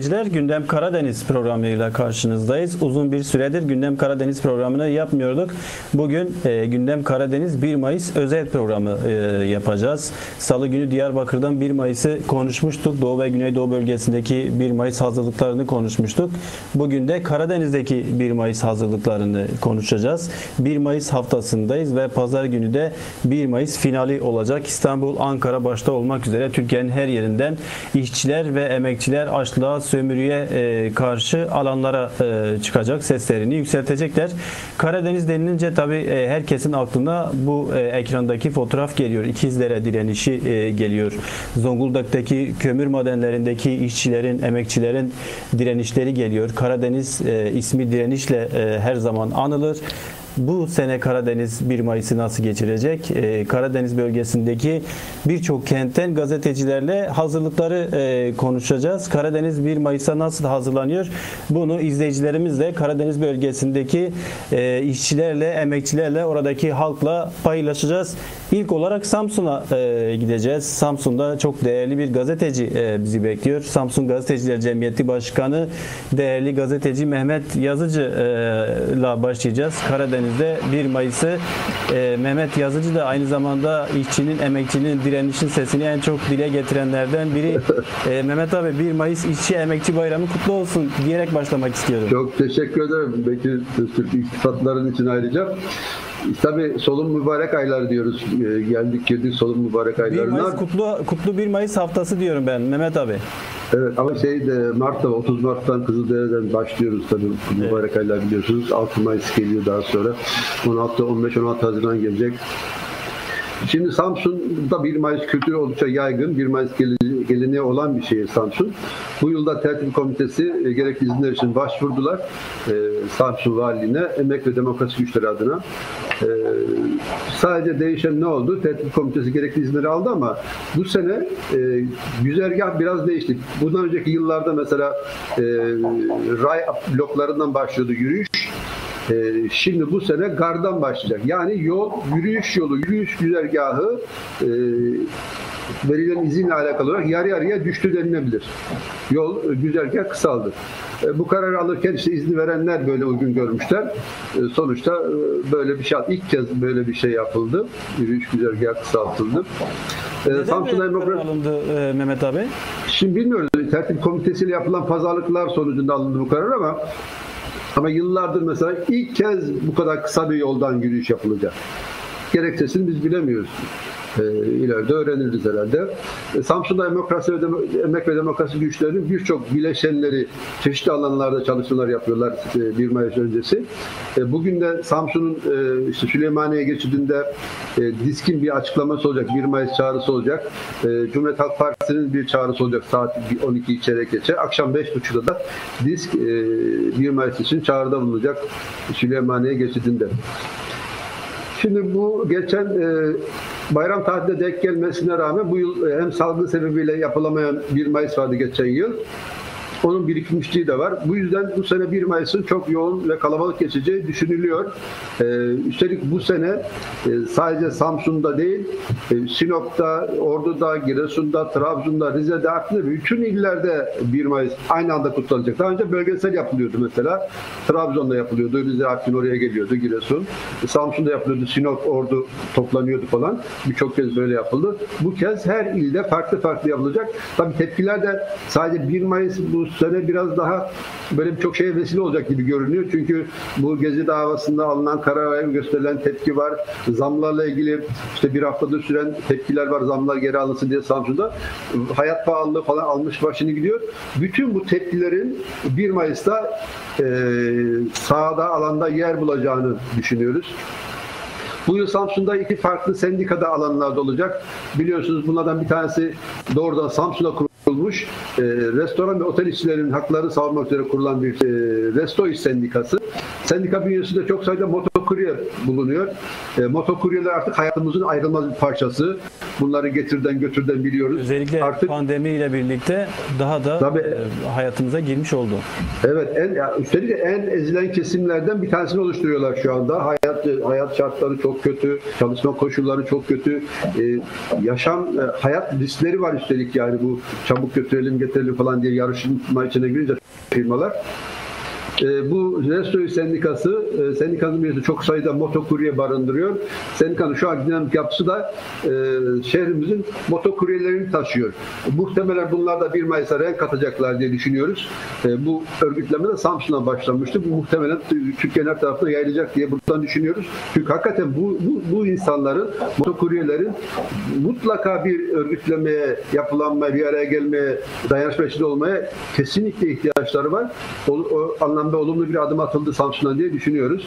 İzleyiciler. Gündem Karadeniz programıyla karşınızdayız. Uzun bir süredir Gündem Karadeniz programını yapmıyorduk. Bugün e, Gündem Karadeniz 1 Mayıs özel programı e, yapacağız. Salı günü Diyarbakır'dan 1 Mayıs'ı konuşmuştuk. Doğu ve Güneydoğu bölgesindeki 1 Mayıs hazırlıklarını konuşmuştuk. Bugün de Karadeniz'deki 1 Mayıs hazırlıklarını konuşacağız. 1 Mayıs haftasındayız ve pazar günü de 1 Mayıs finali olacak. İstanbul, Ankara başta olmak üzere Türkiye'nin her yerinden işçiler ve emekçiler açlığa, sömürüye e, karşı alanlara e, çıkacak, seslerini yükseltecekler. Karadeniz denilince tabii e, herkesin aklına bu e, ekrandaki fotoğraf geliyor. İkizlere direnişi e, geliyor. Zonguldak'taki kömür madenlerindeki işçilerin, emekçilerin direnişleri geliyor. Karadeniz e, ismi direnişle e, her zaman anılır. Bu sene Karadeniz 1 Mayıs'ı nasıl geçirecek? Ee, Karadeniz bölgesindeki birçok kentten gazetecilerle hazırlıkları e, konuşacağız. Karadeniz 1 Mayıs'a nasıl hazırlanıyor? Bunu izleyicilerimizle Karadeniz bölgesindeki e, işçilerle, emekçilerle, oradaki halkla paylaşacağız. İlk olarak Samsun'a e, gideceğiz. Samsun'da çok değerli bir gazeteci e, bizi bekliyor. Samsun Gazeteciler Cemiyeti Başkanı değerli gazeteci Mehmet Yazıcı e, başlayacağız. Karadeniz'de 1 Mayıs'ı e, Mehmet Yazıcı da aynı zamanda işçinin, emekçinin direnişin sesini en çok dile getirenlerden biri. E, Mehmet abi 1 Mayıs İşçi Emekçi Bayramı kutlu olsun diyerek başlamak istiyorum. Çok teşekkür ederim Bekir Öztürk iltifatların için ayrıca. Tabii solun mübarek aylar diyoruz. Ee, Geldik girdik solun mübarek 1 Mayıs aylarına. kutlu, kutlu 1 Mayıs haftası diyorum ben Mehmet abi. Evet ama şey de Mart'ta 30 Mart'tan Kızılderili'den başlıyoruz tabii. Bu Mübarek aylar biliyorsunuz. 6 Mayıs geliyor daha sonra. 16, 15, 16 Haziran gelecek. Şimdi Samsun'da 1 Mayıs kültürü oldukça yaygın. 1 Mayıs gele- geleneği olan bir şehir Samsun. Bu yılda tertip komitesi e, gerekli izinler için başvurdular. E, Samsun Valiliğine emek ve demokrasi güçleri adına. E, sadece değişen ne oldu? Tertip komitesi gerekli izinleri aldı ama bu sene güzergah biraz değişti. Bundan önceki yıllarda mesela ray bloklarından başlıyordu yürüyüş. Ee, şimdi bu sene gardan başlayacak. Yani yol, yürüyüş yolu, yürüyüş güzergahı e, verilen izinle alakalı olarak yarı yarıya düştü denilebilir. Yol, e, güzergah kısaldı. E, bu kararı alırken işte izni verenler böyle uygun görmüşler. Sonuçta böyle bir şey, ilk kez böyle bir şey yapıldı. Yürüyüş güzergahı kısaltıldı. Neden Samsun Demokrat alındı Mehmet abi? Şimdi bilmiyoruz. Tertip komitesiyle yapılan pazarlıklar sonucunda alındı bu karar ama ama yıllardır mesela ilk kez bu kadar kısa bir yoldan yürüyüş yapılacak. Gerekçesini biz bilemiyoruz. Ee, ileride öğreniriz herhalde. E, Samsun'da demokrasi ve Demo- emek ve demokrasi güçlerinin birçok bileşenleri çeşitli alanlarda çalışmalar yapıyorlar e, 1 Mayıs öncesi. E, bugün de Samsun'un e, işte Süleymaniye geçidinde e, DİSK'in bir açıklaması olacak. 1 Mayıs çağrısı olacak. E, Cumhuriyet Halk Partisi'nin bir çağrısı olacak saat 12 çeyrek geçe. Akşam 5.30'da da DİSK e, 1 Mayıs için çağrıda bulunacak Süleymaniye geçidinde. Şimdi bu geçen e, bayram tatiline denk gelmesine rağmen bu yıl e, hem salgın sebebiyle yapılamayan 1 Mayıs vardı geçen yıl. Onun birikmişliği de var. Bu yüzden bu sene 1 Mayıs'ın çok yoğun ve kalabalık geçeceği düşünülüyor. Ee, üstelik bu sene e, sadece Samsun'da değil, e, Sinop'ta, Ordu'da, Giresun'da, Trabzon'da, Rize'de, Artvin'de bütün illerde 1 Mayıs aynı anda kutlanacak. Daha önce bölgesel yapılıyordu mesela. Trabzon'da yapılıyordu, Rize, Artvin oraya geliyordu, Giresun. E, Samsun'da yapılıyordu, Sinop, Ordu toplanıyordu falan. Birçok kez böyle yapıldı. Bu kez her ilde farklı farklı yapılacak. Tabii tepkiler de sadece 1 Mayıs bu sene biraz daha böyle birçok şeye vesile olacak gibi görünüyor. Çünkü bu Gezi davasında alınan karara gösterilen tepki var. Zamlarla ilgili işte bir haftadır süren tepkiler var. Zamlar geri alınsın diye Samsun'da. Hayat pahalılığı falan almış başını gidiyor. Bütün bu tepkilerin 1 Mayıs'ta e, sahada, alanda yer bulacağını düşünüyoruz. Bu yıl Samsun'da iki farklı sendikada alanlarda olacak. Biliyorsunuz bunlardan bir tanesi doğrudan Samsun'a kurulmuş. E, restoran ve otel işçilerinin hakları savunmak üzere kurulan bir e, Resto İş Sendikası. Sendika bünyesinde çok sayıda moto motokurye bulunuyor. E, motokuryeler artık hayatımızın ayrılmaz bir parçası. Bunları getirden götürden biliyoruz. Özellikle artık pandemiyle birlikte daha da Tabii. e, hayatımıza girmiş oldu. Evet, en ya üstelik en ezilen kesimlerden bir tanesini oluşturuyorlar şu anda. Hayat hayat şartları çok kötü, çalışma koşulları çok kötü. Ee, yaşam e, hayat riskleri var üstelik yani bu çabuk götürelim getirelim falan diye yarışma içine girince firmalar. Ee, bu Restoy Sendikası, e, sendikanın üyesi çok sayıda motokurye barındırıyor. Sendikanın şu an dinamik yapısı da e, şehrimizin motokuryelerini taşıyor. Muhtemelen bunlar da 1 Mayıs'a renk katacaklar diye düşünüyoruz. E, bu örgütleme de Samsun'dan başlamıştı. Bu muhtemelen Türkiye'nin her tarafına yayılacak diye buradan düşünüyoruz. Çünkü hakikaten bu, bu, bu insanların, motokuryelerin mutlaka bir örgütlemeye, yapılanmaya, bir araya gelmeye, dayanışma içinde olmaya kesinlikle ihtiyaçları var. O, o anlamda olumlu bir adım atıldı Samsun'dan diye düşünüyoruz.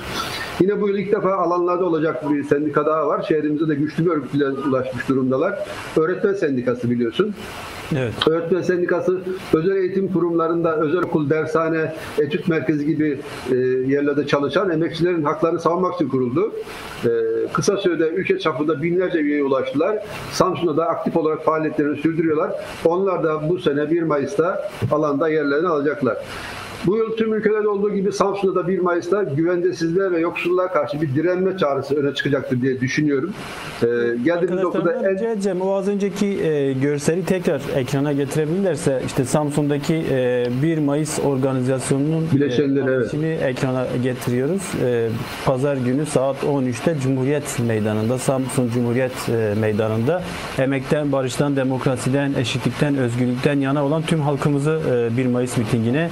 Yine bu yıl ilk defa alanlarda olacak bir sendika daha var. Şehrimize de güçlü bir örgütle ulaşmış durumdalar. Öğretmen Sendikası biliyorsun. Evet. Öğretmen Sendikası özel eğitim kurumlarında özel okul, dershane, etüt merkezi gibi e, yerlerde çalışan emekçilerin haklarını savunmak için kuruldu. E, kısa sürede ülke çapında binlerce üyeye ulaştılar. Samsun'da da aktif olarak faaliyetlerini sürdürüyorlar. Onlar da bu sene 1 Mayıs'ta alanda yerlerini alacaklar. Bu yıl tüm ülkelerde olduğu gibi Samsun'da da 1 Mayıs'ta güvendesizliğe ve yoksulluğa karşı bir direnme çağrısı öne çıkacaktır diye düşünüyorum. E, geldiğimiz noktada en rica edeceğim. O az önceki e, görseli tekrar ekrana getirebilirlerse işte Samsun'daki e, 1 Mayıs organizasyonunun Bileşenleri, evet. afişini ekrana getiriyoruz. E, Pazar günü saat 13'te Cumhuriyet Meydanı'nda, Samsun Cumhuriyet e, Meydanı'nda emekten, barıştan, demokrasiden, eşitlikten, özgürlükten yana olan tüm halkımızı e, 1 Mayıs mitingine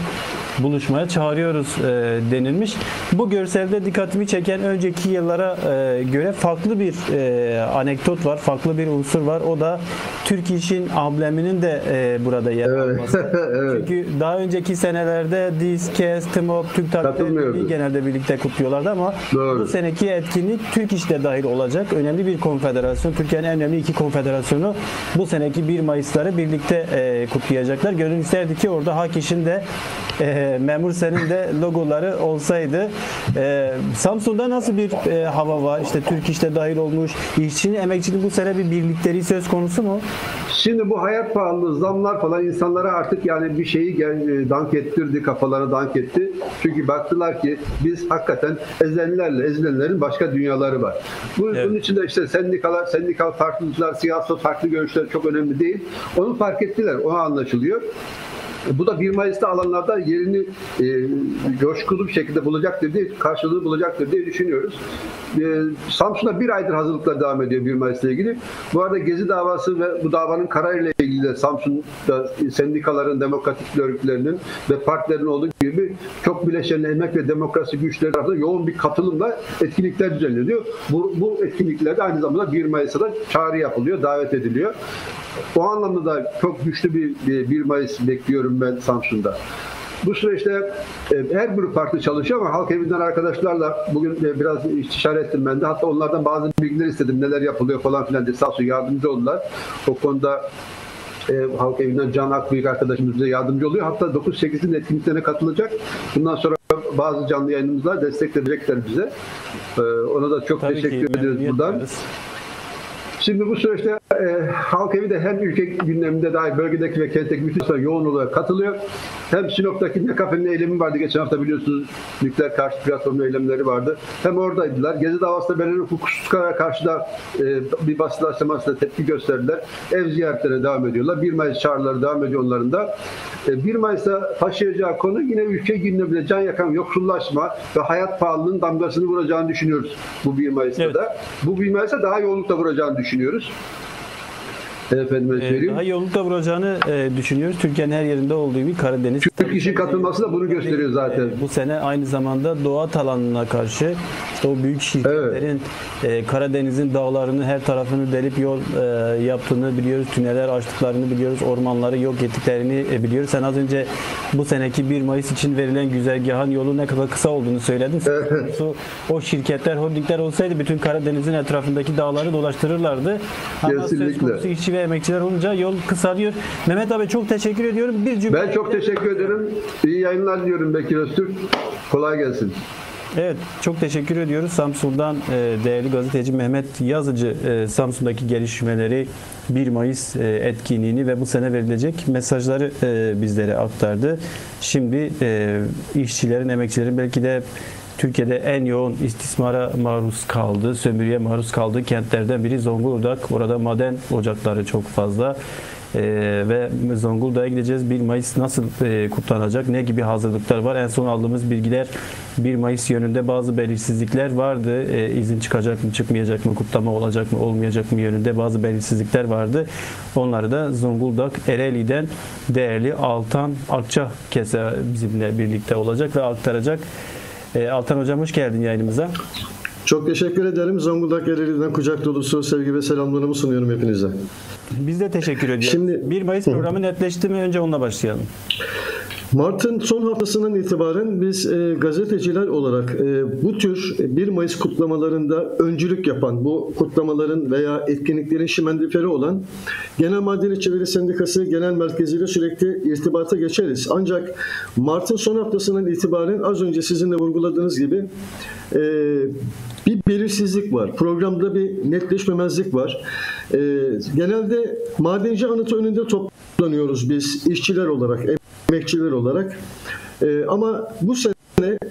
buluşmaya çağırıyoruz e, denilmiş. Bu görselde dikkatimi çeken önceki yıllara e, göre farklı bir e, anekdot var, farklı bir unsur var. O da Türk İş'in ambleminin de e, burada yer Evet. alması. Evet. Çünkü daha önceki senelerde DİS, KES, Türk. Birliği genelde birlikte kutluyorlardı ama Doğru. bu seneki etkinlik Türk İş de dahil olacak. Önemli bir konfederasyon. Türkiye'nin en önemli iki konfederasyonu bu seneki 1 Mayıs'ları birlikte e, kutlayacaklar. Gönül isterdi ki orada Hak İş'in de e, Memur Sen'in de logoları olsaydı. E, Samsun'da nasıl bir e, hava var? İşte Türk İş de dahil olmuş. İşçinin, emekçinin bu sene bir birlikleri söz konusu mu? Şimdi bu hayat pahalılığı, zamlar falan insanlara artık yani bir şeyi e, dank ettirdi, kafaları dank etti. Çünkü baktılar ki biz hakikaten ezilenlerle, ezilenlerin başka dünyaları var. Bu, Evet. Bunun içinde işte sendikalar, sendikal farklılıklar, siyasi farklı görüşler çok önemli değil. Onu fark ettiler, o anlaşılıyor. Bu da 1 Mayıs'ta alanlarda yerini e, coşkulu bir şekilde bulacaktır diye, karşılığı bulacaktır diye düşünüyoruz. E, Samsun'da bir aydır hazırlıklar devam ediyor 1 Mayıs'la ilgili. Bu arada Gezi davası ve bu davanın kararıyla ilgili de Samsun'da sendikaların, demokratik örgütlerinin ve partilerin olduğu gibi çok bileşen emek ve demokrasi güçleri tarafından yoğun bir katılımla etkinlikler düzenleniyor. Bu, bu etkinliklerde aynı zamanda 1 Mayıs'ta da çağrı yapılıyor, davet ediliyor. O anlamda da çok güçlü bir 1 Mayıs bekliyorum ben Samsun'da. Bu süreçte e, her grup farklı çalışıyor ama halk evinden arkadaşlarla bugün e, biraz istişare ettim ben de. Hatta onlardan bazı bilgiler istedim neler yapılıyor falan filan diye sağ olsun yardımcı oldular. O konuda e, halk evinden Can Akbıyık arkadaşımız bize yardımcı oluyor. Hatta 9-8'in etkinliklerine katılacak. Bundan sonra bazı canlı yayınımızda destek verecekler bize. E, ona da çok Tabii teşekkür ki ediyoruz buradan. duyarız. Şimdi bu süreçte e, halk evi de hem ülke gündeminde dair bölgedeki ve kentteki bütün insanlar yoğun olarak katılıyor. Hem Sinop'taki NECAFE'nin eylemi vardı. Geçen hafta biliyorsunuz nükleer karşı platformun eylemleri vardı. Hem oradaydılar. Gezi davasında belirli hukuksuzluklara karşı da e, bir basın açıklamasıyla tepki gösterdiler. Ev ziyaretlerine devam ediyorlar. 1 Mayıs çağrıları devam ediyor onların da. E, 1 Mayıs'ta taşıyacağı konu yine ülke gündeminde can yakan yoksullaşma ve hayat pahalılığının damgasını vuracağını düşünüyoruz bu 1 Mayıs'ta Evet. da. Bu 1 Mayıs'ta daha yoğunlukla vuracağını düşünüyoruz düşünüyoruz. Efendime Ee, söyleyeyim. daha yoğunlukta vuracağını e, düşünüyoruz. Türkiye'nin her yerinde olduğu gibi Karadeniz. Türk işin katılması da bunu gösteriyor zaten. E, bu sene aynı zamanda doğa talanına karşı işte o büyük şirketlerin e, Karadeniz'in dağlarını her tarafını delip yol yaptığını biliyoruz. Tüneller açtıklarını biliyoruz. Ormanları yok ettiklerini biliyoruz. Sen az önce bu seneki 1 Mayıs için verilen güzergahın yolu ne kadar kısa olduğunu söyledin. Söz konusu O şirketler, holdingler olsaydı bütün Karadeniz'in etrafındaki dağları dolaştırırlardı. Ama söz Kesinlikle. konusu işçi ve emekçiler olunca yol kısalıyor. Mehmet abi çok teşekkür ediyorum. Bir cümle Ben çok teşekkür ederim. İyi yayınlar diliyorum Bekir Öztürk. Kolay gelsin. Evet, çok teşekkür ediyoruz. Samsun'dan e, değerli gazeteci Mehmet Yazıcı e, Samsun'daki gelişmeleri 1 Mayıs e, etkinliğini ve bu sene verilecek mesajları bizlere aktardı. Şimdi işçilerin, emekçilerin belki de Türkiye'de en yoğun istismara maruz kaldığı, sömürüye maruz kaldığı kentlerden biri Zonguldak. Orada maden ocakları çok fazla. Ee, ve Zonguldak'a gideceğiz. 1 Mayıs nasıl e, kutlanacak? Ne gibi hazırlıklar var? En son aldığımız bilgiler 1 Mayıs yönünde bazı belirsizlikler vardı. E, izin çıkacak mı, çıkmayacak mı, kutlama olacak mı, olmayacak mı yönünde bazı belirsizlikler vardı. Onları da Zonguldak Ereğli'den değerli Altan Akça Kese bizimle birlikte olacak ve aktaracak. E, Altan Hocam hoş geldin yayınımıza. Çok teşekkür ederim. Zonguldak Ereğli'den kucak dolusu sevgi ve selamlarımı sunuyorum hepinize. Biz de teşekkür ediyoruz. Şimdi- 1 Mayıs programı netleşti mi? Önce onunla başlayalım. Mart'ın son haftasından itibaren biz e, gazeteciler olarak e, bu tür 1 Mayıs kutlamalarında öncülük yapan, bu kutlamaların veya etkinliklerin şimendiferi olan Genel Maden İşçileri Sendikası Genel Merkezi ile sürekli irtibata geçeriz. Ancak Mart'ın son haftasından itibaren az önce sizin de vurguladığınız gibi e, bir belirsizlik var. Programda bir netleşmemezlik var. E, genelde madenci anıtı önünde toplanıyoruz biz işçiler olarak, emekçiler olarak. Ee, ama bu sene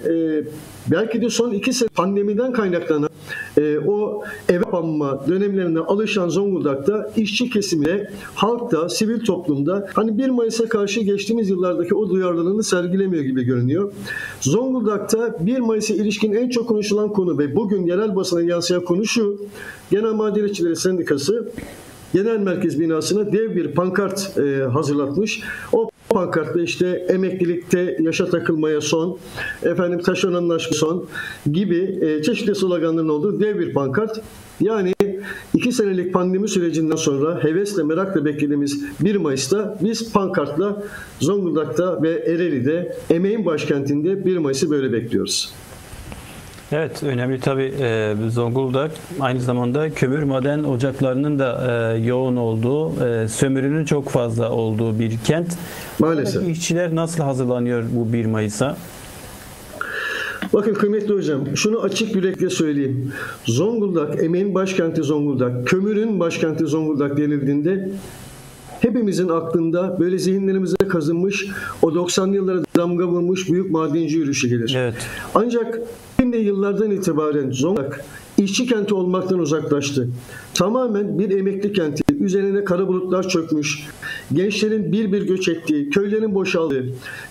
e, belki de son iki sene pandemiden kaynaklanan e, o eve kapanma dönemlerine alışan Zonguldak'ta işçi kesimine, halkta, sivil toplumda hani 1 Mayıs'a karşı geçtiğimiz yıllardaki o duyarlılığını sergilemiyor gibi görünüyor. Zonguldak'ta 1 Mayıs'a ilişkin en çok konuşulan konu ve bugün yerel basına yansıyan konu şu. Genel Maden İşçileri Sendikası Genel Merkez binasına dev bir pankart e, hazırlatmış. O pankartta işte emeklilikte yaşa takılmaya son, efendim taşeronlaşma son gibi e, çeşitli sloganların olduğu dev bir pankart. Yani iki senelik pandemi sürecinden sonra hevesle merakla beklediğimiz 1 Mayıs'ta biz pankartla Zonguldak'ta ve Ereğli'de emeğin başkentinde 1 Mayıs'ı böyle bekliyoruz. Evet önemli tabi Zonguldak aynı zamanda kömür maden ocaklarının da e, yoğun olduğu, e, sömürünün çok fazla olduğu bir kent. Maalesef. Oradaki işçiler nasıl hazırlanıyor bu 1 Mayıs'a? Bakın kıymetli hocam şunu açık yürekle söyleyeyim. Zonguldak, emeğin başkenti Zonguldak, kömürün başkenti Zonguldak denildiğinde hepimizin aklında böyle zihinlerimize kazınmış o 90'lı yıllara damga vurmuş büyük madenci yürüyüşü gelir. Evet. Ancak şimdi yıllardan itibaren Zonguldak işçi kenti olmaktan uzaklaştı. Tamamen bir emekli kenti. Üzerine kara bulutlar çökmüş. Gençlerin bir bir göç ettiği, köylerin boşaldığı,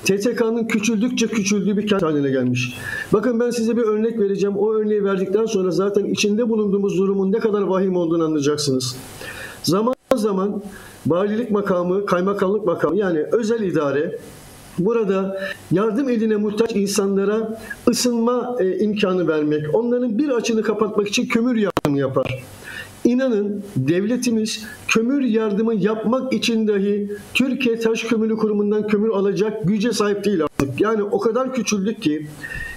TTK'nın küçüldükçe küçüldüğü bir kent haline gelmiş. Bakın ben size bir örnek vereceğim. O örneği verdikten sonra zaten içinde bulunduğumuz durumun ne kadar vahim olduğunu anlayacaksınız. Zaman zaman valilik makamı, kaymakamlık makamı yani özel idare burada yardım eline muhtaç insanlara ısınma e, imkanı vermek, onların bir açını kapatmak için kömür yardımı yapar. İnanın devletimiz kömür yardımı yapmak için dahi Türkiye Taş Kömürü Kurumu'ndan kömür alacak güce sahip değil artık. Yani o kadar küçüldük ki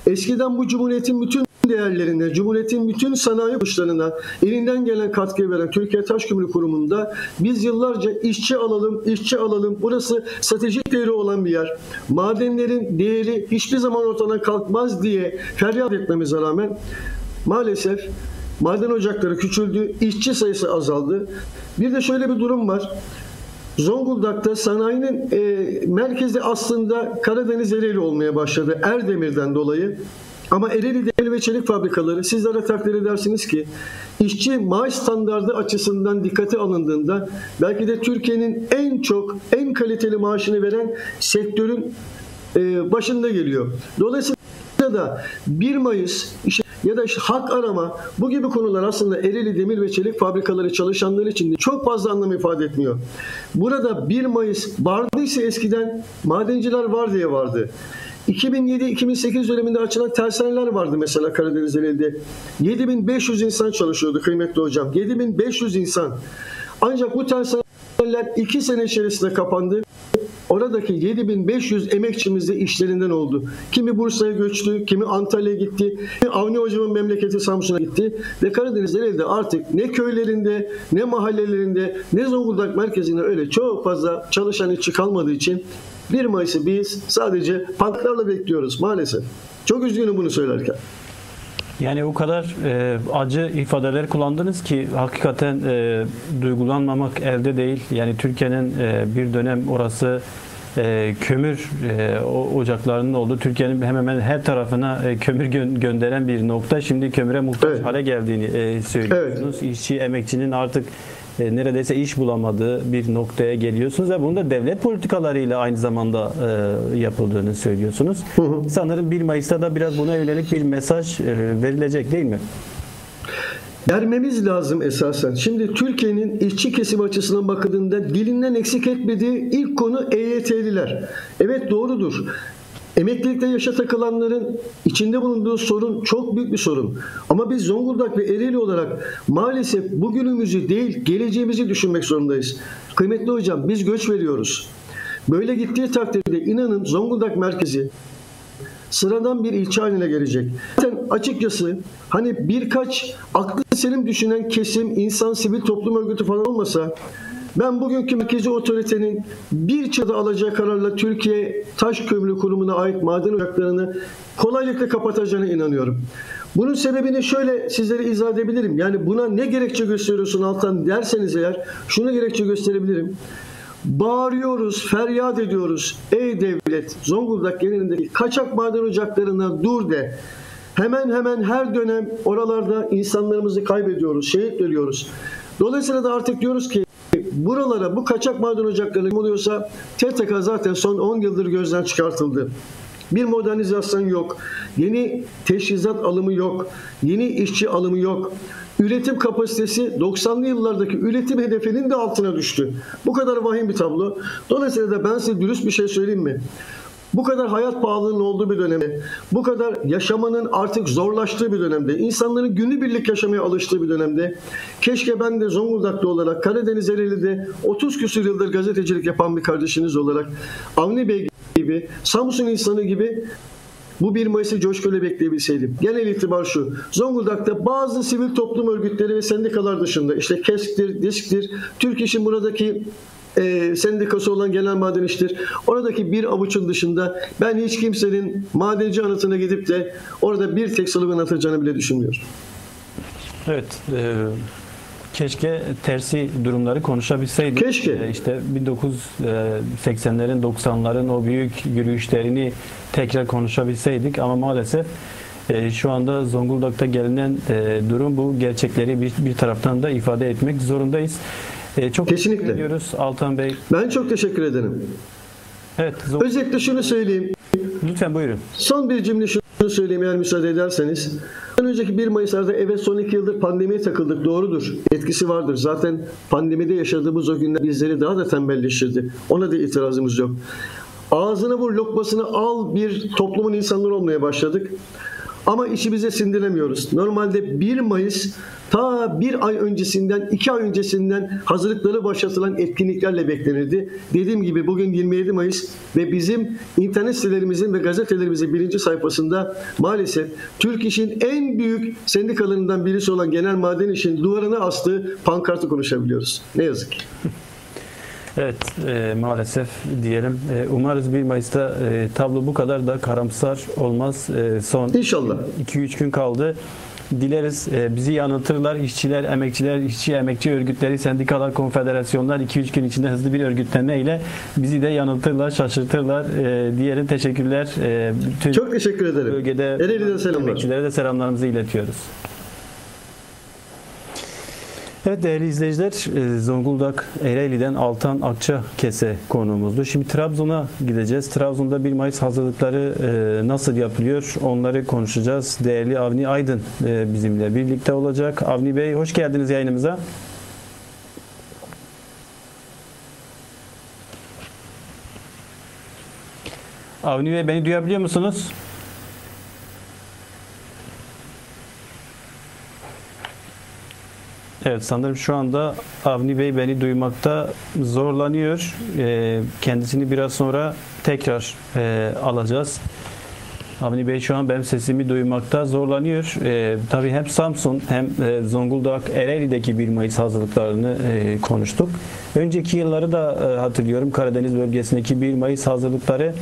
eskiden bu cumhuriyetin bütün değerlerine, Cumhuriyet'in bütün sanayi kuşlarına elinden gelen katkı veren Türkiye Taş Kömürü Kurumu'nda biz yıllarca işçi alalım, işçi alalım. Burası stratejik değeri olan bir yer. Madenlerin değeri hiçbir zaman ortadan kalkmaz diye feryat etmemize rağmen maalesef maden ocakları küçüldü, işçi sayısı azaldı. Bir de şöyle bir durum var. Zonguldak'ta sanayinin e, merkezi aslında Karadeniz Ereğli olmaya başladı Erdemir'den dolayı. Ama Ereğli Demir ve Çelik fabrikaları sizlere takdir edersiniz ki işçi maaş standardı açısından dikkate alındığında belki de Türkiye'nin en çok en kaliteli maaşını veren sektörün e, başında geliyor. Dolayısıyla da 1 Mayıs işte ya da işte hak arama bu gibi konular aslında Ereğli Demir ve Çelik fabrikaları çalışanları için de çok fazla anlam ifade etmiyor. Burada 1 Mayıs vardıysa eskiden madenciler var diye vardı. 2007-2008 döneminde açılan tersaneler vardı mesela Karadeniz Ereğli'de. 7500 insan çalışıyordu kıymetli hocam. 7500 insan. Ancak bu tersaneler 2 sene içerisinde kapandı. Oradaki 7500 emekçimiz de işlerinden oldu. Kimi Bursa'ya göçtü, kimi Antalya'ya gitti, kimi Avni Hocam'ın memleketi Samsun'a gitti. Ve Karadeniz Ereğli'de artık ne köylerinde, ne mahallelerinde, ne Zonguldak merkezinde öyle çok fazla çalışan işçi kalmadığı için 1 Mayıs'ı biz sadece pankartlarla bekliyoruz maalesef. Çok üzgünüm bunu söylerken. Yani o kadar e, acı ifadeler kullandınız ki hakikaten e, duygulanmamak elde değil. Yani Türkiye'nin e, bir dönem orası e, kömür e, ocaklarının olduğu Türkiye'nin hemen hemen her tarafına e, kömür gö- gönderen bir nokta. Şimdi kömüre muhtaç Evet. hale geldiğini e, söylüyorsunuz. İşçi, emekçinin artık e, neredeyse iş bulamadığı bir noktaya geliyorsunuz ve bunun da devlet politikalarıyla aynı zamanda e, yapıldığını söylüyorsunuz. Sanırım 1 Mayıs'ta da biraz buna yönelik bir mesaj e, verilecek değil mi? Vermemiz lazım esasen. Şimdi Türkiye'nin işçi kesim açısından bakıldığında dilinden eksik etmediği ilk konu EYT'liler. Evet doğrudur. Emeklilikte yaşa takılanların içinde bulunduğu sorun çok büyük bir sorun. Ama biz Zonguldak ve Ereğli olarak maalesef bugünümüzü değil geleceğimizi düşünmek zorundayız. Kıymetli hocam biz göç veriyoruz. Böyle gittiği takdirde inanın Zonguldak merkezi sıradan bir ilçe haline gelecek. Zaten açıkçası hani birkaç aklı selim düşünen kesim, insan, sivil toplum örgütü falan olmasa ben bugünkü merkezi otoritenin bir çadı alacağı kararla Türkiye Taş Kömürü Kurumu'na ait maden ocaklarını kolaylıkla kapatacağına inanıyorum. Bunun sebebini şöyle sizlere izah edebilirim. Yani buna ne gerekçe gösteriyorsun alttan derseniz eğer şunu gerekçe gösterebilirim. Bağırıyoruz, feryat ediyoruz. Ey devlet, Zonguldak genelindeki kaçak maden ocaklarına dur de. Hemen hemen her dönem oralarda insanlarımızı kaybediyoruz, şehit veriyoruz. Dolayısıyla da artık diyoruz ki buralara bu kaçak maden ocakları oluyorsa TTK zaten son 10 yıldır gözden çıkartıldı. Bir modernizasyon yok. Yeni teşhizat alımı yok. Yeni işçi alımı yok. Üretim kapasitesi 90'lı yıllardaki üretim hedefinin de altına düştü. Bu kadar vahim bir tablo. Dolayısıyla da ben size dürüst bir şey söyleyeyim mi? Bu kadar hayat pahalılığının olduğu bir dönemde, bu kadar yaşamanın artık zorlaştığı bir dönemde, insanların günübirlik yaşamaya alıştığı bir dönemde, keşke ben de Zonguldaklı olarak Karadeniz Ereğli'de 30 küsur yıldır gazetecilik yapan bir kardeşiniz olarak Avni Bey gibi, Samsun insanı gibi bu 1 Mayıs'ı coşkuyla bekleyebilseydim. Genel itibar şu. Zonguldak'ta bazı sivil toplum örgütleri ve sendikalar dışında işte KESK'tir, DİSK'tir, Türk İş'in buradaki e, sendikası olan Genel Maden İş'tir. Oradaki bir avuçun dışında ben hiç kimsenin madenci anıtına gidip de orada bir tek slogan atacağını bile düşünmüyorum. Evet. e, keşke tersi durumları konuşabilseydik. Keşke. E, işte 1980'lerin 90'ların o büyük yürüyüşlerini tekrar konuşabilseydik ama maalesef e, şu anda Zonguldak'ta gelinen e, durum bu gerçekleri bir, bir taraftan da ifade etmek zorundayız. E, çok Kesinlikle. teşekkür ediyoruz Altan Bey. Ben çok teşekkür ederim. Evet, Zong- Özetle şunu söyleyeyim. lütfen buyurun. Son bir cümle şunu söyleyeyim eğer müsaade ederseniz. Ondan önceki 1 Mayıs'larda evet son 2 yıldır pandemiye takıldık doğrudur. Etkisi vardır. Zaten pandemide yaşadığımız o günler bizleri daha da tembelleştirdi. Ona da itirazımız yok. Ağzına vur lokmasını al bir toplumun insanları olmaya başladık. Ama işi bize sindiremiyoruz. Normalde 1 Mayıs ta bir ay öncesinden, iki ay öncesinden hazırlıkları başlatılan etkinliklerle beklenirdi. Dediğim gibi bugün 27 Mayıs ve bizim internet sitelerimizin ve gazetelerimizin birinci sayfasında maalesef Türk İş'in en büyük sendikalarından birisi olan Genel Maden İş'in duvarına astığı pankartı konuşabiliyoruz. Ne yazık ki. Evet e, maalesef diyelim. E, umarız 1 Mayıs'ta e, tablo bu kadar da karamsar olmaz. E, son İnşallah. 2-3 gün kaldı. Dileriz e, bizi yanıltırlar. İşçiler, emekçiler, işçi emekçi örgütleri, sendikalar, konfederasyonlar 2-3 gün içinde hızlı bir örgütlenme ile bizi de yanıltırlar, şaşırtırlar. E, diyelim teşekkürler. E, bütün Çok teşekkür ederim. bölgede Ereğli'den selamlar. emekçilere de selamlarımızı iletiyoruz. Evet değerli izleyiciler e, Zonguldak Ereğli'den Altan Akça Kese konuğumuzdu. Şimdi Trabzon'a gideceğiz. Trabzon'da 1 Mayıs hazırlıkları e, nasıl yapılıyor onları konuşacağız. Değerli Avni Aydın e, bizimle birlikte olacak. Avni Bey hoş geldiniz yayınımıza. Avni Bey beni duyabiliyor musunuz? Evet sanırım şu anda Avni Bey beni duymakta zorlanıyor. Ee, kendisini biraz sonra tekrar e, alacağız. Avni Bey şu an benim sesimi duymakta zorlanıyor. Ee, tabii hem Samsun hem e, Zonguldak Ereğli'deki 1 Mayıs hazırlıklarını e, konuştuk. Önceki yılları da e, hatırlıyorum. Karadeniz bölgesindeki 1 Mayıs hazırlıkları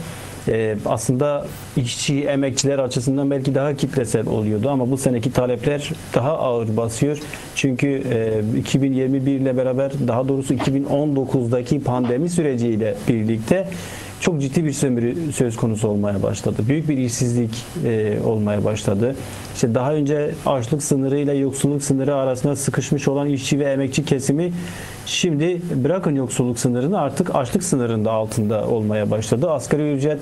e, aslında işçi, emekçiler açısından belki daha kitlesel oluyordu ama bu seneki talepler daha ağır basıyor. Çünkü e, 2021 ile beraber daha doğrusu 2019'daki pandemi süreciyle birlikte çok ciddi bir sömürü söz konusu olmaya başladı. Büyük bir işsizlik e, olmaya başladı. İşte daha önce açlık sınırı ile yoksulluk sınırı arasında sıkışmış olan işçi ve emekçi kesimi şimdi bırakın yoksulluk sınırını artık açlık sınırında altında olmaya başladı. Asgari ücret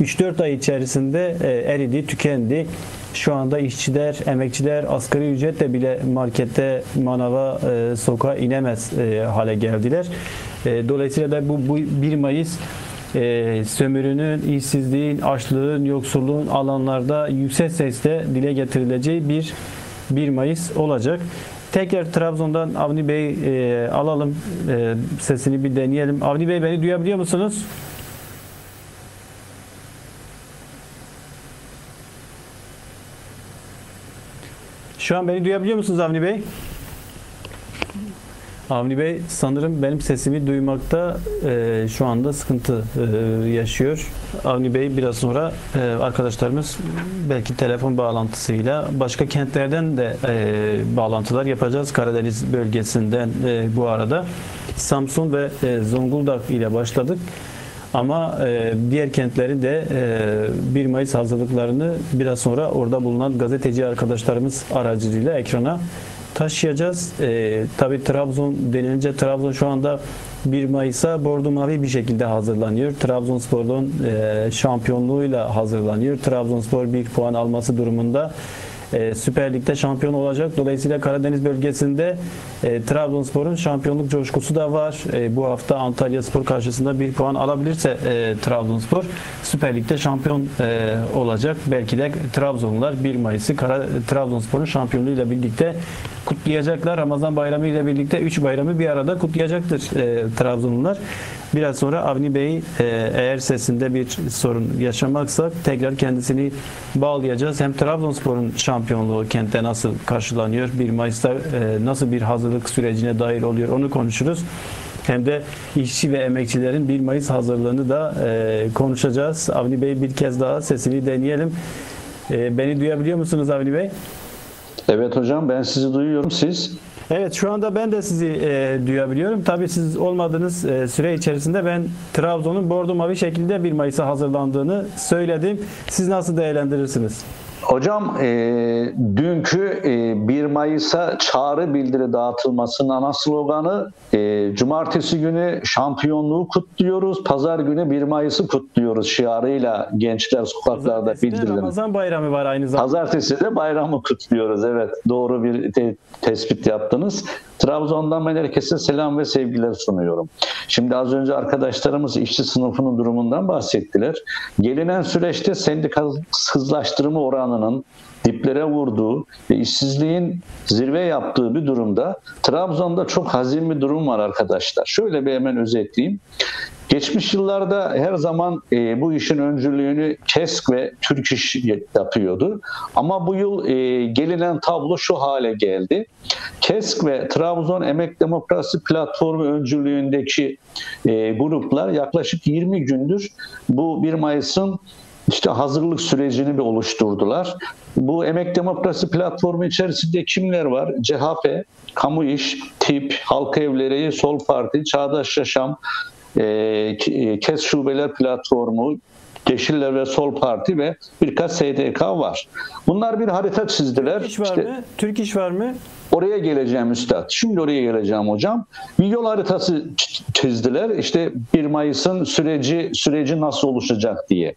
3-4 ay içerisinde e, eridi, tükendi. Şu anda işçiler, emekçiler asgari ücretle bile markette, manava, e, sokağa inemez e, hale geldiler. E, dolayısıyla da bu, bu 1 Mayıs e, sömürünün, işsizliğin, açlığın, yoksulluğun alanlarda yüksek sesle dile getirileceği bir 1 Mayıs olacak. Tekrar Trabzon'dan Avni Bey e, alalım. E, sesini bir deneyelim. Avni Bey beni duyabiliyor musunuz? Şu an beni duyabiliyor musunuz Avni Bey? Avni Bey sanırım benim sesimi duymakta e, şu anda sıkıntı e, yaşıyor. Avni Bey biraz sonra e, arkadaşlarımız belki telefon bağlantısıyla başka kentlerden de e, bağlantılar yapacağız. Karadeniz bölgesinden e, bu arada Samsun ve e, Zonguldak ile başladık. Ama e, diğer kentleri de e, 1 Mayıs hazırlıklarını biraz sonra orada bulunan gazeteci arkadaşlarımız aracılığıyla ekrana taşıyacağız. E, Tabi Trabzon denilince Trabzon şu anda 1 Mayıs'a bordo mavi bir şekilde hazırlanıyor. Trabzonspor'un e, şampiyonluğuyla hazırlanıyor. Trabzonspor bir puan alması durumunda e, Süper Lig'de şampiyon olacak. Dolayısıyla Karadeniz bölgesinde e, Trabzonspor'un şampiyonluk coşkusu da var. E, bu hafta Antalya Spor karşısında bir puan alabilirse e, Trabzonspor Süper Lig'de şampiyon olacak. Belki de Trabzonlular 1 Mayıs'ı Kara, Trabzonspor'un şampiyonluğuyla birlikte kutlayacaklar. Ramazan bayramı ile birlikte 3 bayramı bir arada kutlayacaktır Trabzonlular. Biraz sonra Avni Bey e, eğer sesinde bir sorun yaşamaksak tekrar kendisini bağlayacağız. Hem Trabzonspor'un şampiyonluğu kentte nasıl karşılanıyor? 1 Mayıs'ta e, nasıl bir hazırlık sürecine dahil oluyor? Onu konuşuruz. Hem de işçi ve emekçilerin 1 Mayıs hazırlığını da e, konuşacağız. Avni Bey bir kez daha sesini deneyelim. E, beni duyabiliyor musunuz Avni Bey? Evet hocam ben sizi duyuyorum. Siz? Evet şu anda ben de sizi e, duyabiliyorum. Tabii siz olmadığınız e, süre içerisinde ben Trabzon'un bordo mavi şekilde 1 Mayıs'a hazırlandığını söyledim. Siz nasıl değerlendirirsiniz? Hocam e, dünkü e, 1 Mayıs'a çağrı bildiri dağıtılmasının ana sloganı e, Cumartesi günü şampiyonluğu kutluyoruz, Pazar günü 1 Mayıs'ı kutluyoruz şiarıyla gençler sokaklarda bildirildi. Ramazan bayramı var aynı zamanda. Pazartesi de bayramı kutluyoruz. Evet doğru bir te- tespit yaptınız. Trabzon'dan ben herkese selam ve sevgiler sunuyorum. Şimdi az önce arkadaşlarımız işçi sınıfının durumundan bahsettiler. Gelinen süreçte sendikasızlaştırma oranının diplere vurduğu ve işsizliğin zirve yaptığı bir durumda Trabzon'da çok hazin bir durum var arkadaşlar. Şöyle bir hemen özetleyeyim. Geçmiş yıllarda her zaman e, bu işin öncülüğünü KESK ve Türk İş yapıyordu. Ama bu yıl e, gelinen tablo şu hale geldi. KESK ve Trabzon Emek Demokrasi Platformu öncülüğündeki e, gruplar yaklaşık 20 gündür bu 1 Mayıs'ın işte hazırlık sürecini bir oluşturdular. Bu Emek Demokrasi Platformu içerisinde kimler var? CHP, Kamu İş, TİP, Halk Evleri, Sol Parti, Çağdaş Yaşam, e, KES Şubeler Platformu, Yeşiller ve Sol Parti ve birkaç SDK var. Bunlar bir harita çizdiler. Türk iş var İşte- mı? Türk iş var mı? Oraya geleceğim üstad. Şimdi oraya geleceğim hocam. Bir yol haritası çizdiler. İşte 1 Mayıs'ın süreci süreci nasıl oluşacak diye.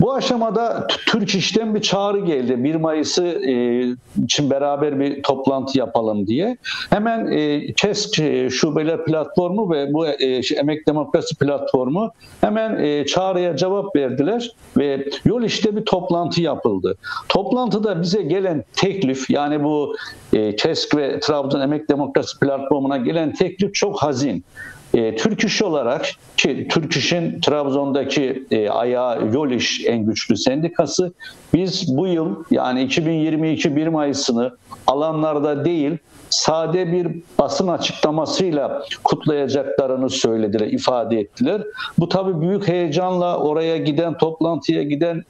Bu aşamada Türk İş'ten bir çağrı geldi. 1 Mayıs'ı e, için beraber bir toplantı yapalım diye. Hemen e, KESK e, Şubeler Platformu ve bu e, şey, Emek Demokrasi Platformu hemen e, çağrıya cevap verdiler ve yol işte bir toplantı yapıldı. Toplantıda bize gelen teklif yani bu e, KESK ve Trabzon Emek Demokrasi Platformu'na gelen teklif çok hazin. E, Türk İş olarak ki Türk İş'in Trabzon'daki e, ayağı Yol İş en güçlü sendikası biz bu yıl yani 2022 1 Mayıs'ını alanlarda değil sade bir basın açıklamasıyla kutlayacaklarını söylediler, ifade ettiler. Bu tabii büyük heyecanla oraya giden, toplantıya giden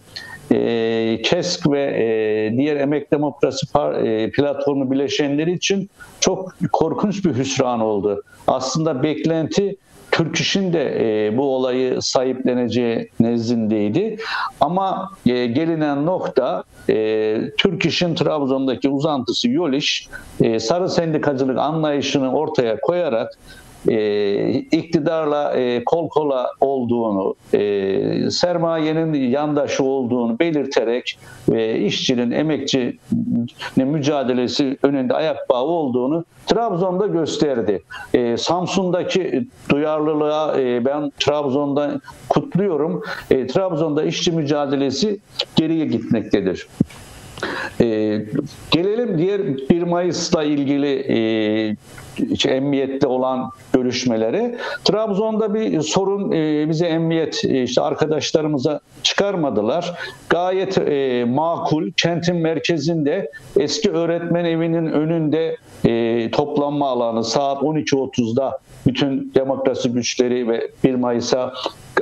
e, KESK ve e, diğer Emek Demokrasi e, Platformu bileşenleri için çok korkunç bir hüsran oldu. Aslında beklenti Türk İş'in de bu olayı sahipleneceği nezdindeydi. Ama gelinen nokta e, Türk İş'in Trabzon'daki uzantısı Yol İş, e, sarı sendikacılık anlayışını ortaya koyarak e, iktidarla e, kol kola olduğunu, e, sermayenin yandaşı olduğunu belirterek ve işçinin, emekçinin mücadelesi önünde ayak bağı olduğunu Trabzon'da gösterdi. E, Samsun'daki duyarlılığa e, ben Trabzon'da kutluyorum. E, Trabzon'da işçi mücadelesi geriye gitmektedir. E, gelelim diğer 1 Mayıs'la ilgili e, işte emniyette olan görüşmelere. Trabzon'da bir sorun e, bize emniyet e, işte arkadaşlarımıza çıkarmadılar. Gayet e, makul. Kentin merkezinde eski öğretmen evinin önünde e, toplanma alanı saat 12.30'da bütün demokrasi güçleri ve 1 Mayıs'a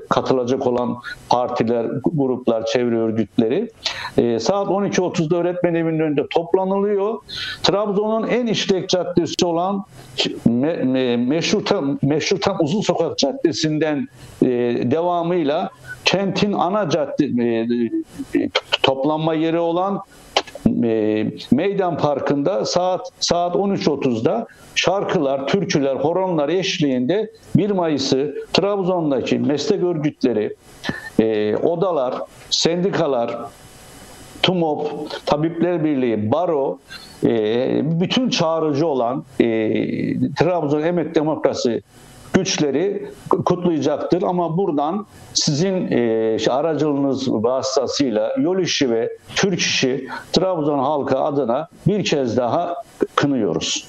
katılacak olan partiler, gruplar, çevre örgütleri e, saat 12.30'da öğretmen evinin önünde toplanılıyor. Trabzon'un en işlek caddesi olan me, me, Meşrutam, Meşrutam Uzun Sokak Caddesi'nden e, devamıyla kentin ana cadde e, e, toplanma yeri olan e, Meydan Parkı'nda saat saat 13.30'da şarkılar, türküler, horonlar eşliğinde 1 Mayıs'ı Trabzon'daki meslek örgütleri, e, odalar, sendikalar, TUMOP, Tabipler Birliği, Baro, e, bütün çağrıcı olan e, Trabzon Emek Demokrasi güçleri kutlayacaktır. Ama buradan sizin e, aracılığınız vasıtasıyla yol işi ve Türk işi Trabzon halkı adına bir kez daha kınıyoruz.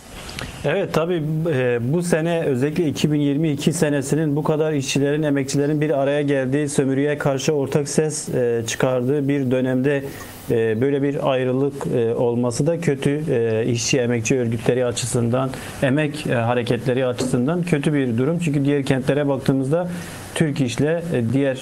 Evet tabii e, bu sene özellikle 2022 senesinin bu kadar işçilerin, emekçilerin bir araya geldiği, sömürüye karşı ortak ses e, çıkardığı bir dönemde böyle bir ayrılık e, olması da kötü. E, işçi, emekçi örgütleri açısından, emek e, hareketleri açısından kötü bir durum. Çünkü diğer kentlere baktığımızda Türk İş'le e, diğer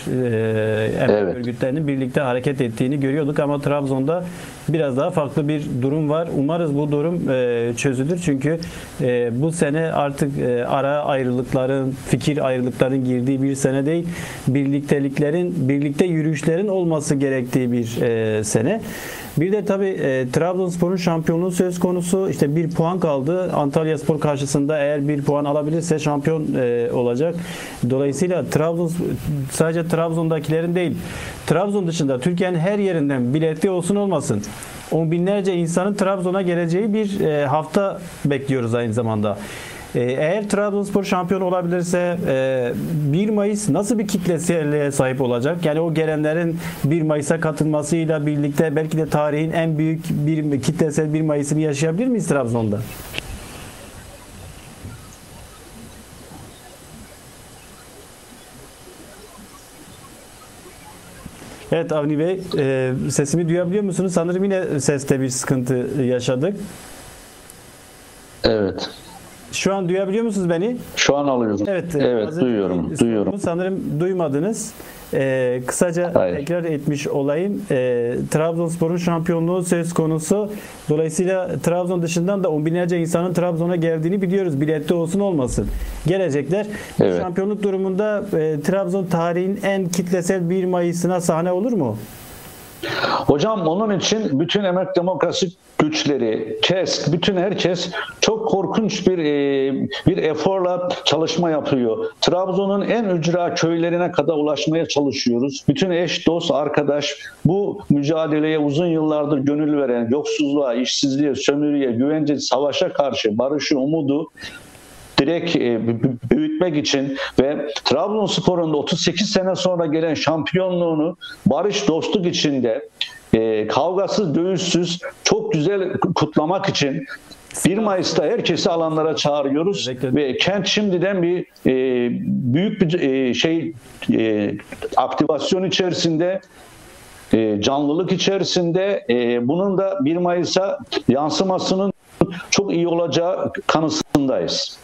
emek Evet. örgütlerinin birlikte hareket ettiğini görüyorduk ama Trabzon'da biraz daha farklı bir durum var. Umarız bu durum e, çözülür çünkü e, bu sene artık e, ara ayrılıkların, fikir ayrılıkların girdiği bir sene değil, birlikteliklerin, birlikte yürüyüşlerin olması gerektiği bir e, sene. Bir de tabii e, Trabzonspor'un şampiyonluğu söz konusu. İşte bir puan kaldı. Antalya Spor karşısında eğer bir puan alabilirse şampiyon e, olacak. Dolayısıyla Trabzon sadece Trabzon'dakilerin değil, Trabzon dışında Türkiye'nin her yerinden biletli olsun olmasın. On binlerce insanın Trabzon'a geleceği bir e, hafta bekliyoruz aynı zamanda. E, Eğer Trabzonspor şampiyon olabilirse e, 1 Mayıs nasıl bir kitlesine sahip olacak? Yani o gelenlerin 1 Mayıs'a katılmasıyla birlikte belki de tarihin en büyük bir kitlesel 1 Mayıs'ını yaşayabilir miyiz Trabzon'da? Evet Avni Bey, e, sesimi duyabiliyor musunuz? Sanırım yine seste bir sıkıntı yaşadık. Evet. Şu an duyabiliyor musunuz beni? Şu an alıyorum. Evet, evet duyuyorum. Duyuyorum. Sanırım duymadınız. Ee, kısaca Hayır. tekrar etmiş olayım. Ee, Trabzonspor'un şampiyonluğu söz konusu. Dolayısıyla Trabzon dışından da on binlerce insanın Trabzon'a geldiğini biliyoruz. Biletli olsun olmasın. Gelecekler. Evet. Şampiyonluk durumunda e, Trabzon tarihin en kitlesel 1 Mayıs'ına sahne olur mu? Hocam onun için bütün emek demokrasi güçleri, KESK, bütün herkes çok korkunç bir e, bir eforla çalışma yapıyor. Trabzon'un en ücra köylerine kadar ulaşmaya çalışıyoruz. Bütün eş, dost, arkadaş bu mücadeleye uzun yıllardır gönül veren, yoksulluğa, işsizliğe, sömürüye, güvence, savaşa karşı barışı, umudu direkt e, büyütmek için ve Trabzonspor'un da 38 sene sonra gelen şampiyonluğunu barış dostluk içinde e, kavgasız, dövüşsüz çok güzel kutlamak için 1 Mayıs'ta herkesi alanlara çağırıyoruz Özellikle- ve kent şimdiden bir e, büyük bir e, şey e, aktivasyon içerisinde e, canlılık içerisinde e, bunun da 1 Mayıs'a yansımasının çok iyi olacağı kanısındayız.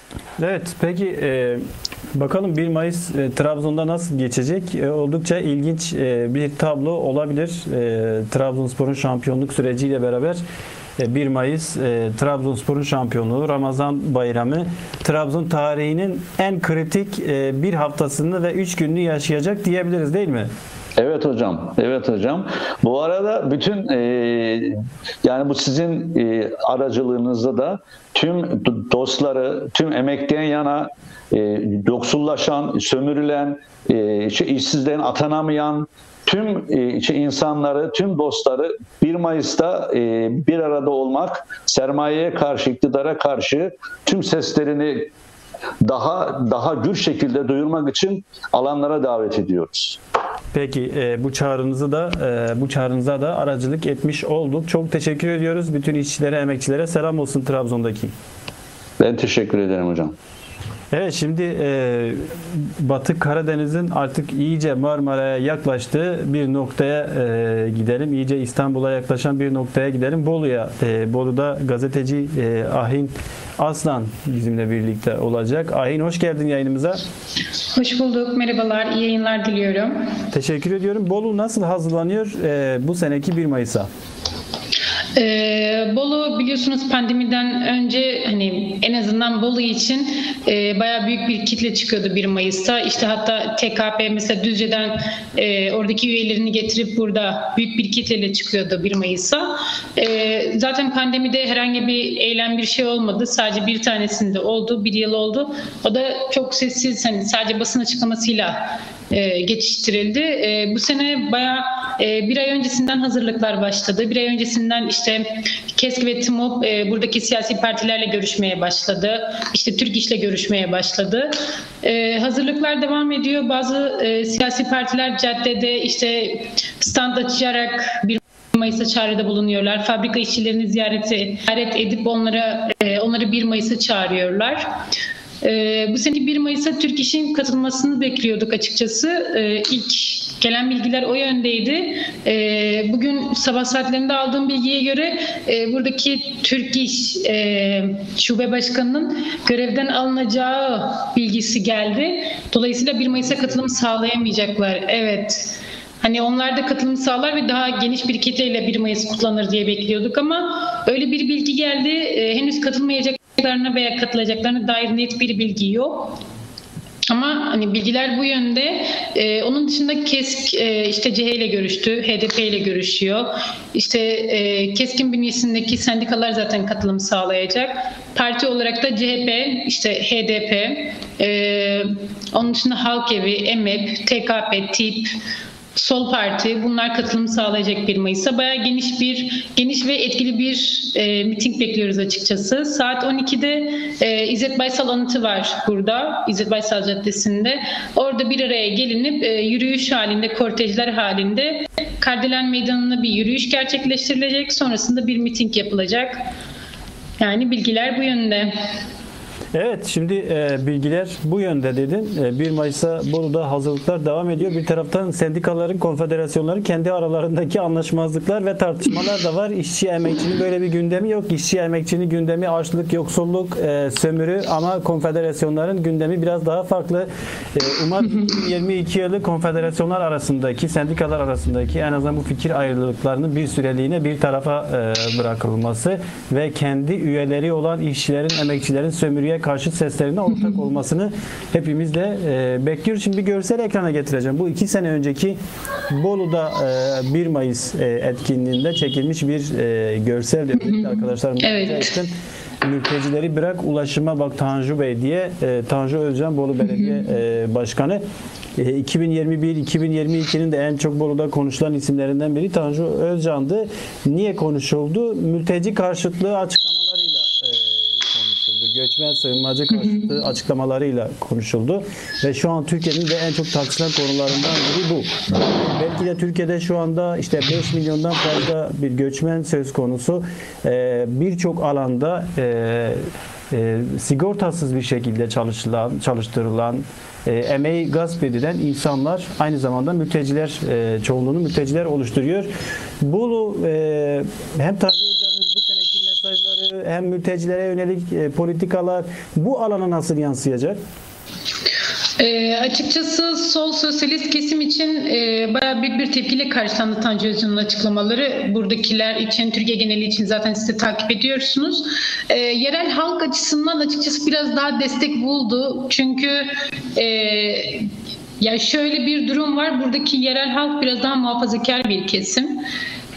Evet peki e, bakalım 1 Mayıs e, Trabzon'da nasıl geçecek? E, oldukça ilginç e, bir tablo olabilir. E, Trabzonspor'un şampiyonluk süreciyle beraber e, 1 Mayıs e, Trabzonspor'un şampiyonluğu Ramazan Bayramı Trabzon tarihinin en kritik e, bir haftasını ve 3 gününü yaşayacak diyebiliriz değil mi? Evet hocam, evet hocam. Bu arada bütün e, yani bu sizin e, aracılığınızda da tüm do- dostları, tüm emekten yana e, yoksullaşan, sömürülen, e, işte işsizden atanamayan tüm e, işte insanları, tüm dostları 1 Mayıs'ta e, bir arada olmak, sermayeye karşı, iktidara karşı tüm seslerini daha daha gür şekilde duyurmak için alanlara davet ediyoruz. Peki e, bu çağrınızı da e, bu çağrınıza da aracılık etmiş olduk. Çok teşekkür ediyoruz. Bütün işçilere, emekçilere selam olsun Trabzon'daki. Ben teşekkür ederim hocam. Evet şimdi e, Batı Karadeniz'in artık iyice Marmara'ya yaklaştığı bir noktaya e, gidelim. İyice İstanbul'a yaklaşan bir noktaya gidelim. Bolu'ya. E, Bolu'da gazeteci e, Ahin Aslan bizimle birlikte olacak. Ahin hoş geldin yayınımıza. Hoş bulduk. Merhabalar. İyi yayınlar diliyorum. Teşekkür ediyorum. Bolu nasıl hazırlanıyor e, bu seneki 1 Mayıs'a? Ee, Bolu biliyorsunuz pandemiden önce hani en azından Bolu için e, bayağı büyük bir kitle çıkıyordu 1 Mayıs'ta. İşte hatta TKP mesela Düzce'den e, oradaki üyelerini getirip burada büyük bir kitleyle çıkıyordu 1 Mayıs'a. E, zaten pandemide herhangi bir eylem bir şey olmadı. Sadece bir tanesinde oldu. Bir yıl oldu. O da çok sessiz hani sadece basın açıklamasıyla e, geçiştirildi. E, bu sene bayağı e, bir ay öncesinden hazırlıklar başladı. Bir ay öncesinden işte KESK ve TİMOP e, buradaki siyasi partilerle görüşmeye başladı. İşte Türk İş'le görüşmeye başladı. E, hazırlıklar devam ediyor. Bazı e, siyasi partiler caddede işte stand açarak bir Mayıs'a çağrıda bulunuyorlar. Fabrika işçilerini ziyarete, ziyaret edip onlara e, onları 1 Mayıs'a çağırıyorlar. Ee, bu sene 1 Mayıs'a Türk İş'in katılmasını bekliyorduk açıkçası. Ee, ilk gelen bilgiler o yöndeydi. Ee, bugün sabah saatlerinde aldığım bilgiye göre e, buradaki Türk İş e, Şube Başkanı'nın görevden alınacağı bilgisi geldi. Dolayısıyla 1 Mayıs'a katılım sağlayamayacaklar. Evet. Hani onlar da katılım sağlar ve daha geniş bir kitleyle 1 Mayıs kutlanır diye bekliyorduk ama öyle bir bilgi geldi. Ee, henüz katılmayacaklarına veya katılacaklarına dair net bir bilgi yok. Ama hani bilgiler bu yönde. Ee, onun dışında KESK e, işte CH ile görüştü, HDP ile görüşüyor. İşte e, KESK'in bünyesindeki sendikalar zaten katılım sağlayacak. Parti olarak da CHP, işte HDP, e, onun dışında Halk Evi, EMEP, TKP, TİP, Sol Parti bunlar katılım sağlayacak 1 Mayıs'a. Bayağı geniş bir geniş ve etkili bir e, miting bekliyoruz açıkçası. Saat 12'de e, İzzet Baysal anıtı var burada. İzzet Baysal Caddesi'nde. Orada bir araya gelinip e, yürüyüş halinde, kortejler halinde Kardelen Meydanı'na bir yürüyüş gerçekleştirilecek. Sonrasında bir miting yapılacak. Yani bilgiler bu yönde. Evet şimdi e, bilgiler bu yönde dedin. E, 1 Mayıs'a Bolu'da hazırlıklar devam ediyor. Bir taraftan sendikaların, konfederasyonların kendi aralarındaki anlaşmazlıklar ve tartışmalar da var. İşçi emekçinin böyle bir gündemi yok. İşçi emekçinin gündemi açlık, yoksulluk, e, sömürü ama konfederasyonların gündemi biraz daha farklı. E, umarım 22 yılı konfederasyonlar arasındaki, sendikalar arasındaki en azından bu fikir ayrılıklarının bir süreliğine bir tarafa e, bırakılması ve kendi üyeleri olan işçilerin, emekçilerin sömürüye karşı seslerine ortak olmasını hepimiz de e, bekliyoruz. Şimdi bir görsel ekrana getireceğim. Bu iki sene önceki Bolu'da e, 1 Mayıs e, etkinliğinde çekilmiş bir e, görsel. Arkadaşlarım Evet. Mültecileri bırak ulaşıma bak Tanju Bey diye e, Tanju Özcan Bolu Belediye e, Başkanı e, 2021-2022'nin de en çok Bolu'da konuşulan isimlerinden biri Tanju Özcan'dı. Niye konuşuldu? Mülteci karşıtlığı e. Göç göçmen sığınmacı karşıtı açıklamalarıyla konuşuldu. Ve şu an Türkiye'nin de en çok tartışılan konularından biri bu. Belki de Türkiye'de şu anda işte 5 milyondan fazla bir göçmen söz konusu. Ee, Birçok alanda e, e, sigortasız bir şekilde çalışılan, çalıştırılan, e, emeği gasp edilen insanlar aynı zamanda mülteciler, e, çoğunluğunu mülteciler oluşturuyor. Bolu e, hem Tanju Hoca'nın bu seneki mesajları hem mültecilere yönelik e, politikalar bu alana nasıl yansıyacak? E, açıkçası sol sosyalist kesim için e, bayağı büyük bir tepkiyle karşılandı Tanju Özcan'ın açıklamaları. Buradakiler için, Türkiye geneli için zaten siz takip ediyorsunuz. E, yerel halk açısından açıkçası biraz daha destek buldu. Çünkü e, ya şöyle bir durum var. Buradaki yerel halk biraz daha muhafazakar bir kesim.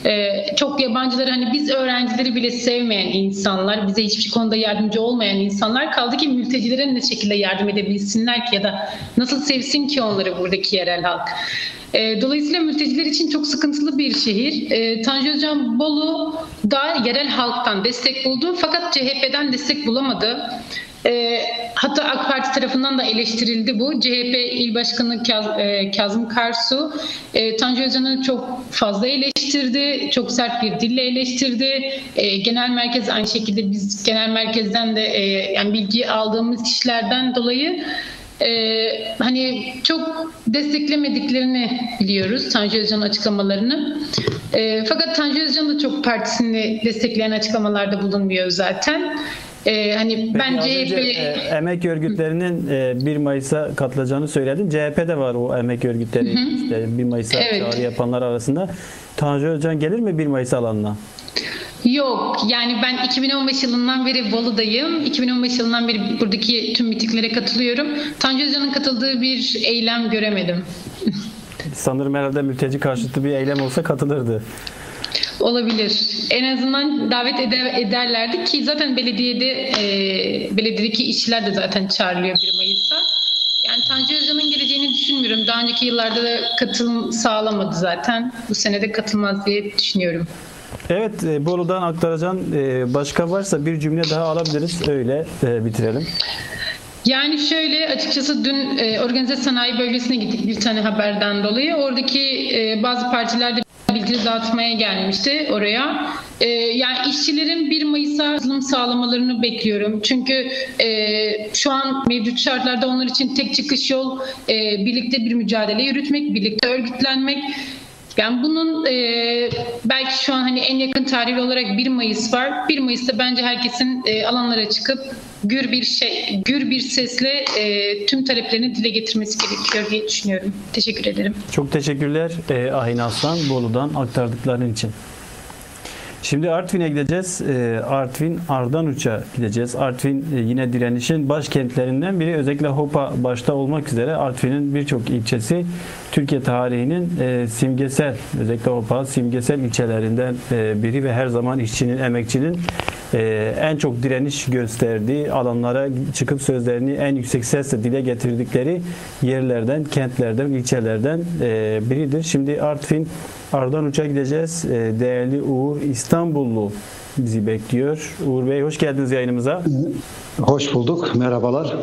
Ee, çok yabancıları hani biz öğrencileri bile sevmeyen insanlar, bize hiçbir konuda yardımcı olmayan insanlar kaldı ki mültecilere ne şekilde yardım edebilsinler ki ya da nasıl sevsin ki onları buradaki yerel halk. Ee, dolayısıyla mülteciler için çok sıkıntılı bir şehir. Ee, Tanju Özcan Bolu da yerel halktan destek buldu fakat CHP'den destek bulamadı. E, hatta AK Parti tarafından da eleştirildi bu. CHP İl Başkanı e, Kazım Karsu e, Tanju Özcan'ı çok fazla eleştirdi. Çok sert bir dille eleştirdi. E, genel merkez aynı şekilde biz genel merkezden de yani bilgi aldığımız kişilerden dolayı e, hani çok desteklemediklerini biliyoruz Tanju Özcan'ın açıklamalarını. E, fakat Tanju Özcan da çok partisini destekleyen açıklamalarda bulunmuyor zaten. Ee, hani Peki ben önce, CHP e, emek örgütlerinin e, 1 Mayıs'a katılacağını söyledin. CHP'de var o emek örgütleri işte 1 Mayıs'a Evet. çağrı yapanlar arasında. Tanju Özcan gelir mi 1 Mayıs alanına? Yok yani ben 2015 yılından beri Bolu'dayım. 2015 yılından beri buradaki tüm mitinglere katılıyorum. Tanju Özcan'ın katıldığı bir eylem göremedim. Sanırım herhalde mülteci karşıtı bir eylem olsa katılırdı. Olabilir. En azından davet eder, ederlerdi ki zaten belediyede e, belediyedeki işçiler de zaten çağrılıyor 1 Mayıs'a. Yani Tanju Özcan'ın geleceğini düşünmüyorum. Daha önceki yıllarda da katılım sağlamadı zaten. Bu sene de katılmaz diye düşünüyorum. Evet, e, Bolu'dan aktaracağın e, başka varsa bir cümle daha alabiliriz. Öyle e, bitirelim. Yani şöyle açıkçası dün e, organize sanayi bölgesine gittik bir tane haberden dolayı. Oradaki e, bazı partilerde bilgi dağıtmaya gelmişti oraya. E, yani işçilerin 1 Mayıs'a katılım sağlamalarını bekliyorum. Çünkü e, şu an mevcut şartlarda onlar için tek çıkış yol e, birlikte bir mücadele yürütmek, birlikte örgütlenmek. Yani bunun e, belki şu an hani en yakın tarih olarak 1 Mayıs var. 1 Mayıs'ta bence herkesin e, alanlara çıkıp gür bir şey, gür bir sesle e, tüm taleplerini dile getirmesi gerekiyor diye düşünüyorum. Teşekkür ederim. Çok teşekkürler e, Ahin Aslan Bolu'dan aktardıkların için. Şimdi Artvin'e gideceğiz. E, Artvin Ardanuç'a gideceğiz. Artvin e, yine direnişin başkentlerinden biri. Özellikle Hopa başta olmak üzere Artvin'in birçok ilçesi Türkiye tarihinin e, simgesel, özellikle Hopa simgesel ilçelerinden e, biri ve her zaman işçinin, emekçinin en çok direniş gösterdiği alanlara çıkıp sözlerini en yüksek sesle dile getirdikleri yerlerden, kentlerden, ilçelerden biridir. Şimdi Artvin Ardanuç'a gideceğiz. E, değerli Uğur İstanbullu bizi bekliyor. Uğur Bey hoş geldiniz yayınımıza. Hoş bulduk. Merhabalar.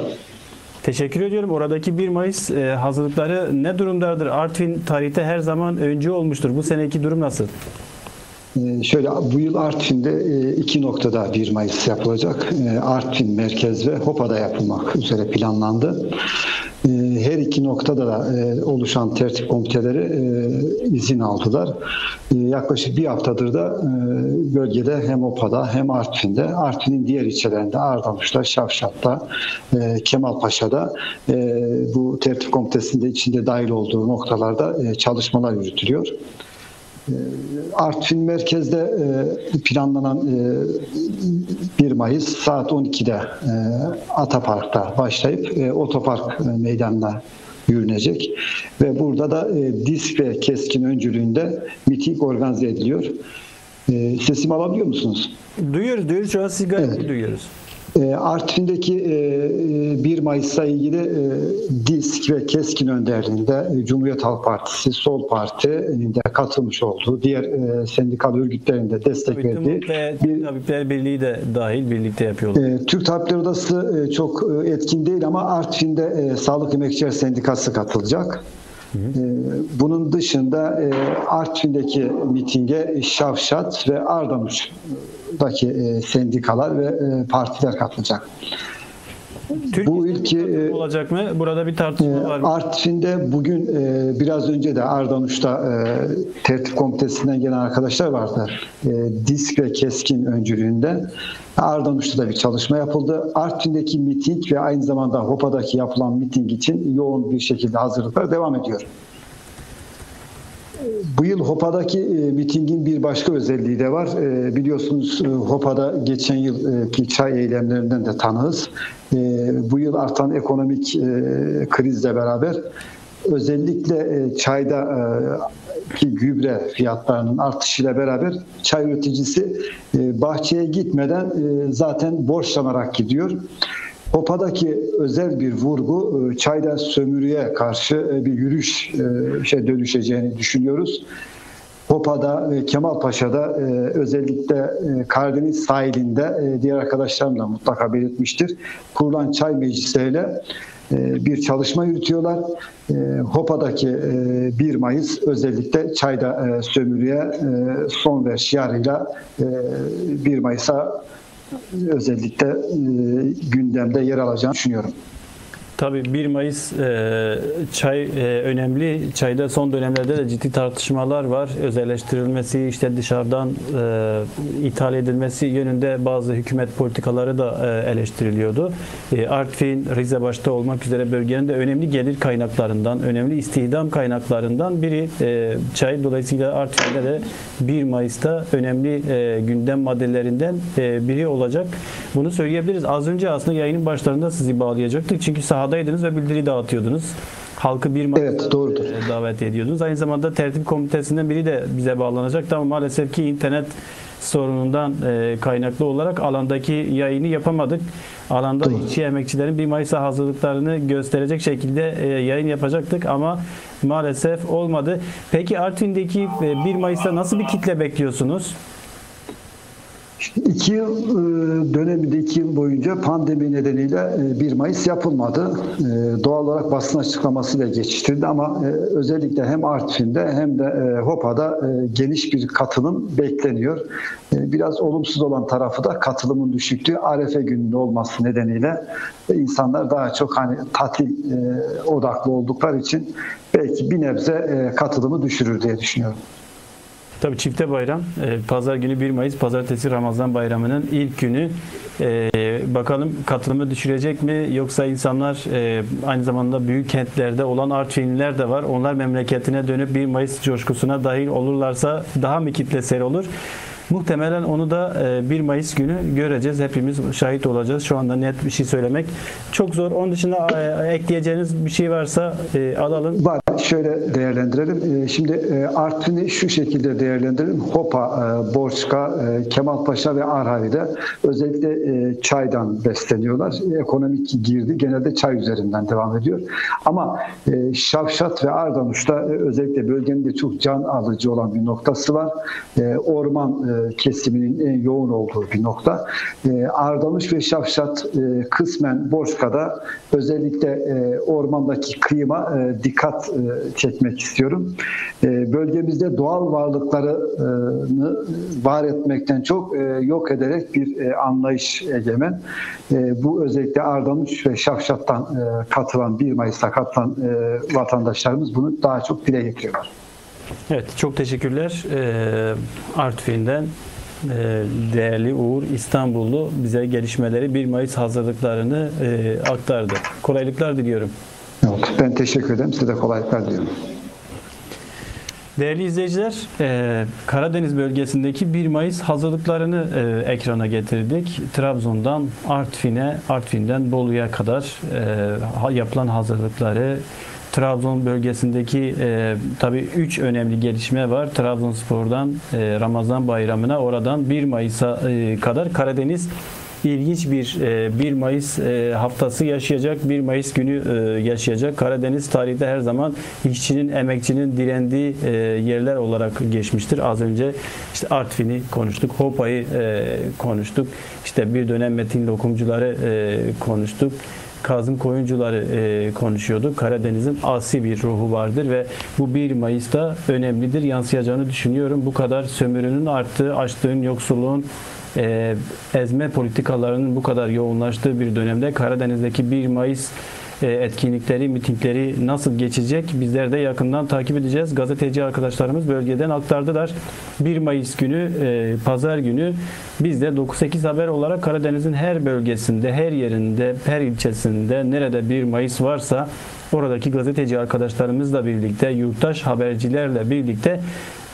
Teşekkür ediyorum. Oradaki 1 Mayıs e, hazırlıkları ne durumdadır? Artvin tarihte her zaman öncü olmuştur. Bu seneki durum nasıl? Ee, Şöyle bu yıl Artvin'de e, iki noktada 1 Mayıs yapılacak. Ee, Artvin merkez ve Hopa'da yapılmak üzere planlandı. Ee, Her iki noktada da e, oluşan tertip komiteleri e, izin aldılar. Ee, Yaklaşık bir haftadır da e, bölgede hem Hopa'da hem Artvin'de, Artvin'in diğer ilçelerinde Ardamış'ta, Şavşat'ta, e, Kemalpaşa'da e, bu tertip komitesinde içinde dahil olduğu noktalarda e, çalışmalar yürütülüyor. Artvin merkezde e, planlanan e, 1 Mayıs saat 12'de e, Atapark'ta başlayıp e, otopark e, meydanına yürünecek ve burada da e, disk ve keskin öncülüğünde miting organize ediliyor. E, sesimi alabiliyor musunuz? Duyuyoruz, duyuyoruz. Şu an sizi gayet Evet. duyuyoruz. E, Artvin'deki e, e, 1 Mayıs'la ilgili e, DİSK ve KESKİN önderliğinde e, Cumhuriyet Halk Partisi, Sol Parti'nin de katılmış olduğu diğer e, sendikal örgütlerin de destek Tabii verdiği ve bir Tabipler Birliği de dahil birlikte yapıyorlar. e, Türk Tabipler Odası e, çok e, etkin değil ama Artvin'de e, Sağlık Emekçiler Sendikası katılacak. E, Bunun dışında e, Artvin'deki mitinge Şavşat ve Ardanuç'daki e, sendikalar ve e, partiler katılacak. Türkiye'de bu katılım e, olacak mı? Burada bir tartışma E, var mı? Artvin'de bugün e, biraz önce de Ardanuş'ta e, tertip komitesinden gelen arkadaşlar vardı. E, disk ve keskin öncülüğünde. Ardanuş'ta da bir çalışma yapıldı. Artvin'deki miting ve aynı zamanda Hopa'daki yapılan miting için yoğun bir şekilde hazırlıklar devam ediyor. Bu yıl Hopa'daki e, mitingin bir başka özelliği de var. E, biliyorsunuz e, Hopa'da geçen yılki çay eylemlerinden de tanığız. Bu yıl artan ekonomik krizle beraber özellikle çayda ki gübre fiyatlarının artışıyla beraber çay üreticisi bahçeye gitmeden zaten borçlanarak gidiyor. Hopa'daki özel bir vurgu e, çayda sömürüye karşı e, bir yürüyüş e, şey dönüşeceğini düşünüyoruz. Hopa'da ve Kemalpaşa'da e, özellikle Karadeniz sahilinde diğer arkadaşlarım da mutlaka belirtmiştir. Kurulan çay meclisleriyle bir çalışma yürütüyorlar. Hopa'daki e, 1 Mayıs özellikle çayda sömürüye son ver şiarıyla e, 1 Mayıs'a özellikle e, gündemde yer alacağını düşünüyorum. Tabii 1 Mayıs e, çay e, önemli. Çayda son dönemlerde de ciddi tartışmalar var. Özelleştirilmesi, işte dışarıdan e, ithal edilmesi yönünde bazı hükümet politikaları da e, eleştiriliyordu. E, Artvin, Rize başta olmak üzere bölgenin de önemli gelir kaynaklarından, önemli istihdam kaynaklarından biri e, çay. Dolayısıyla Artvin'de de 1 Mayıs'ta önemli e, gündem maddelerinden e, biri olacak. Bunu söyleyebiliriz. Az önce aslında yayının başlarında sizi bağlayacaktık. Çünkü sahadaydınız ve bildiri dağıtıyordunuz. Halkı 1 Mayıs'ta Evet, doğrudur. e, davet ediyordunuz. Aynı zamanda tertip komitesinden biri de bize bağlanacaktı ama maalesef ki internet sorunundan e, kaynaklı olarak alandaki yayını yapamadık. Alanda işçi emekçilerin 1 Mayıs'a hazırlıklarını gösterecek şekilde e, yayın yapacaktık ama maalesef olmadı. Peki Artvin'deki e, 1 Mayıs'ta nasıl bir kitle bekliyorsunuz? İki yıl e, döneminde iki yıl boyunca pandemi nedeniyle e, 1 Mayıs yapılmadı. E, Doğal olarak basın açıklamasıyla geçiştirdi ama e, özellikle hem Artvin'de hem de e, Hopa'da e, geniş bir katılım bekleniyor. E, Biraz olumsuz olan tarafı da katılımın düşüklüğü Arefe gününün olması nedeniyle e, insanlar daha çok hani tatil e, odaklı oldukları için belki bir nebze e, katılımı düşürür diye düşünüyorum. Tabii çifte bayram. Ee, Pazar günü 1 Mayıs, pazartesi Ramazan bayramının ilk günü. Ee, bakalım katılımı düşürecek mi? Yoksa insanlar e, aynı zamanda büyük kentlerde olan Artvinliler de var. Onlar memleketine dönüp 1 Mayıs coşkusuna dahil olurlarsa daha mı kitlesel olur? Muhtemelen onu da e, 1 Mayıs günü göreceğiz. Hepimiz şahit olacağız. Şu anda net bir şey söylemek çok zor. Onun dışında e, ekleyeceğiniz bir şey varsa e, alalım. Var. Şöyle değerlendirelim. Şimdi e, Artvin'i şu şekilde değerlendirelim. Hopa, e, Borçka, e, Kemalpaşa ve Arhavi'de özellikle e, çaydan besleniyorlar. Ekonomik girdi genelde çay üzerinden devam ediyor. Ama e, Şavşat ve Ardanuş'ta e, özellikle bölgenin de çok can alıcı olan bir noktası var. E, Orman e, kesiminin en yoğun olduğu bir nokta. E, Ardanuş ve Şavşat e, kısmen Borçka'da özellikle e, ormandaki kıyıma e, dikkat e, çekmek istiyorum. E, bölgemizde doğal varlıklarını var etmekten çok e, yok ederek bir e, anlayış egemen. E, bu özellikle Ardanuç ve Şavşat'tan e, katılan 1 Mayıs'ta katılan e, vatandaşlarımız bunu daha çok dile getiriyorlar. Evet, çok teşekkürler. Ee, Artvin'den e, değerli Uğur İstanbullu bize gelişmeleri 1 Mayıs hazırlıklarını e, aktardı. Kolaylıklar diliyorum. Evet, ben teşekkür ederim. Size de kolaylıklar diliyorum. Değerli izleyiciler, e, Karadeniz bölgesindeki 1 Mayıs hazırlıklarını e, ekrana getirdik. Trabzon'dan Artvin'e, Artvin'den Bolu'ya kadar e, yapılan hazırlıkları, Trabzon bölgesindeki e, tabii 3 önemli gelişme var. Trabzonspor'dan e, Ramazan bayramına, oradan 1 Mayıs'a e, kadar Karadeniz ilginç bir e, 1 Mayıs e, haftası yaşayacak. 1 Mayıs günü e, yaşayacak. Karadeniz tarihte her zaman işçinin, emekçinin direndiği e, yerler olarak geçmiştir. Az önce işte Artvin'i konuştuk, Hopa'yı e, konuştuk. İşte bir dönem Metin Lokumcuları e, konuştuk. Kazım Koyuncuları e, konuşuyorduk. Karadeniz'in asi bir ruhu vardır ve bu 1 Mayıs'ta önemlidir. Yansıyacağını düşünüyorum. Bu kadar sömürünün arttığı, açlığın, yoksulluğun e, ezme politikalarının bu kadar yoğunlaştığı bir dönemde Karadeniz'deki 1 Mayıs etkinlikleri, mitingleri nasıl geçecek bizler de yakından takip edeceğiz. Gazeteci arkadaşlarımız bölgeden aktardılar. 1 Mayıs günü, e, pazar günü biz de 9-8 haber olarak Karadeniz'in her bölgesinde, her yerinde, her ilçesinde nerede 1 Mayıs varsa oradaki gazeteci arkadaşlarımızla birlikte, yurttaş habercilerle birlikte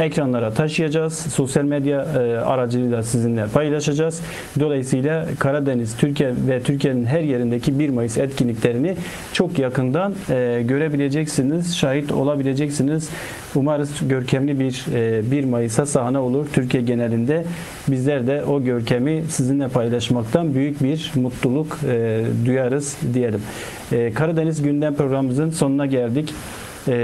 ekranlara taşıyacağız. Sosyal medya e, aracılığıyla sizinle paylaşacağız. Dolayısıyla Karadeniz, Türkiye ve Türkiye'nin her yerindeki 1 Mayıs etkinliklerini çok yakından e, görebileceksiniz, şahit olabileceksiniz. Umarız görkemli bir e, 1 Mayıs'a sahne olur Türkiye genelinde. Bizler de o görkemi sizinle paylaşmaktan büyük bir mutluluk e, duyarız diyelim. E, Karadeniz Gündem programımızın sonuna geldik. E,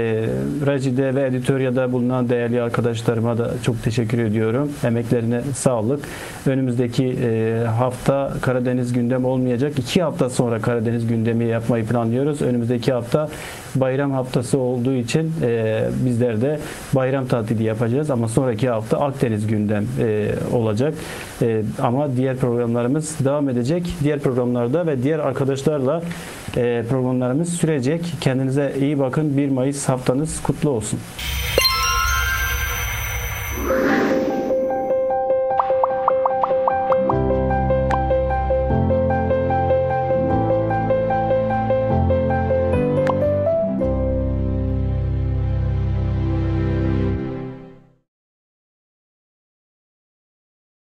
rejide ve editoryada bulunan değerli arkadaşlarıma da çok teşekkür ediyorum. Emeklerine sağlık. Önümüzdeki e, hafta Karadeniz gündem olmayacak. İki hafta sonra Karadeniz gündemi yapmayı planlıyoruz. Önümüzdeki hafta bayram haftası olduğu için e, bizler de bayram tatili yapacağız. Ama sonraki hafta Akdeniz gündem e, olacak. E, ama diğer programlarımız devam edecek. Diğer programlarda ve diğer arkadaşlarla programlarımız sürecek. Kendinize iyi bakın. 1 Mayıs haftanız kutlu olsun.